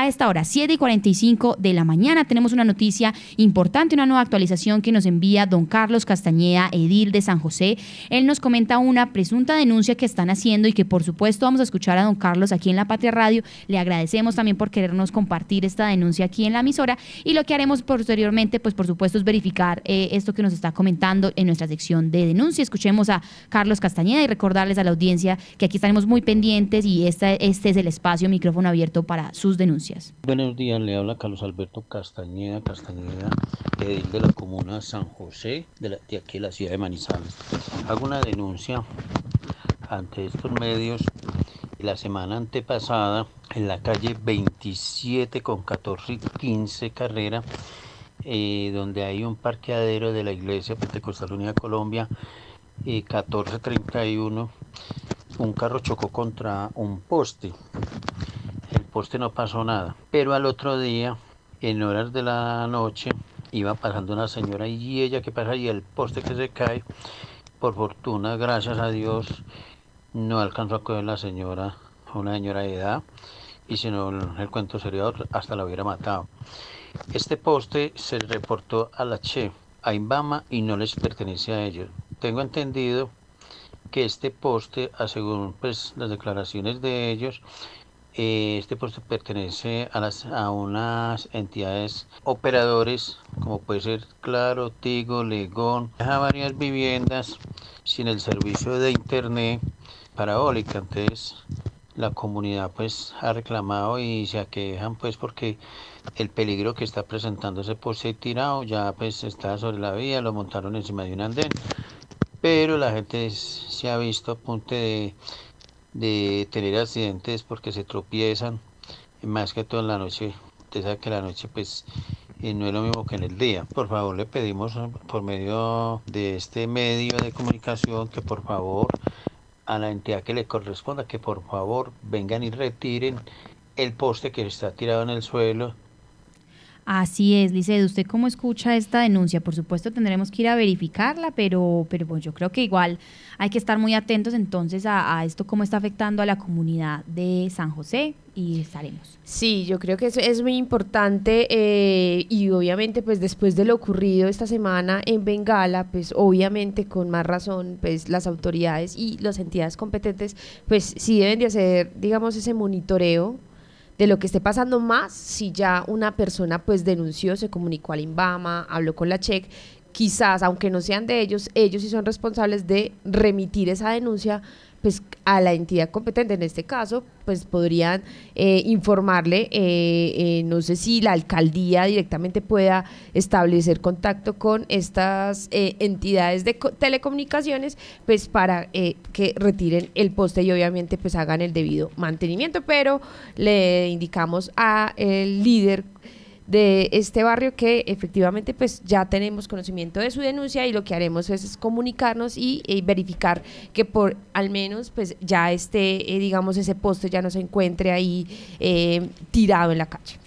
A esta hora, 7 y 45 de la mañana, tenemos una noticia importante, una nueva actualización que nos envía don Carlos Castañeda, edil de San José. Él nos comenta una presunta denuncia que están haciendo y que por supuesto vamos a escuchar a don Carlos aquí en La Patria Radio. Le agradecemos también por querernos compartir esta denuncia aquí en la emisora y lo que haremos posteriormente, pues por supuesto es verificar eh, esto que nos está comentando en nuestra sección de denuncia. Escuchemos a Carlos Castañeda y recordarles a la audiencia que aquí estaremos muy pendientes y este, este es el espacio, micrófono abierto para sus denuncias. Buenos días, le habla Carlos Alberto Castañeda, Castañeda, edil de la comuna San José, de, aquí de la ciudad de Manizales. Hago una denuncia ante estos medios. La semana antepasada en la calle 27 con 14 y 15 carrera eh, donde hay un parqueadero de la iglesia Pentecostal Unida Colombia eh, 1431 un carro chocó contra un poste poste no pasó nada pero al otro día en horas de la noche iba pasando una señora y ella que pasa y el poste que se cae por fortuna gracias a Dios no alcanzó a coger la señora, una señora de edad, y si no, el cuento sería otro, hasta la hubiera matado. Este poste se reportó a la Che, a Imbama, y no les pertenece a ellos. Tengo entendido que este poste, según pues, las declaraciones de ellos, este poste pertenece a, las, a unas entidades operadores, como puede ser Claro, Tigo, Legón, deja varias viviendas sin el servicio de internet parabólica. Entonces la comunidad pues ha reclamado y se aquejan pues porque el peligro que está presentando ese poste tirado ya pues está sobre la vía, lo montaron encima de un andén. Pero la gente se ha visto a punto de, de tener accidentes porque se tropiezan, más que todo en la noche. Usted sabe que la noche pues y no es lo mismo que en el día. Por favor, le pedimos por medio de este medio de comunicación que por favor a la entidad que le corresponda que por favor vengan y retiren el poste que está tirado en el suelo. Así es, Liceo. ¿Usted cómo escucha esta denuncia? Por supuesto tendremos que ir a verificarla, pero, pero pues yo creo que igual hay que estar muy atentos entonces a, esto, cómo está afectando a la comunidad de San José y estaremos. Sí, yo creo que eso es muy importante eh, y obviamente pues después de lo ocurrido esta semana en Bengala, pues obviamente con más razón pues las autoridades y las entidades competentes pues sí deben de hacer digamos ese monitoreo de lo que esté pasando más si ya una persona pues denunció, se comunicó al INVAMA, habló con la CHEC quizás, aunque no sean de ellos, ellos sí son responsables de remitir esa denuncia pues a la entidad competente, en este caso, pues podrían eh, informarle, eh, eh, no sé si la alcaldía directamente pueda establecer contacto con estas entidades de telecomunicaciones, pues para que retiren el poste y obviamente pues hagan el debido mantenimiento, pero le indicamos a el líder de este barrio que efectivamente pues ya tenemos conocimiento de su denuncia y lo que haremos es, comunicarnos y, verificar que por al menos pues ya esté, eh, digamos, ese poste ya no se encuentre ahí eh, tirado en la calle.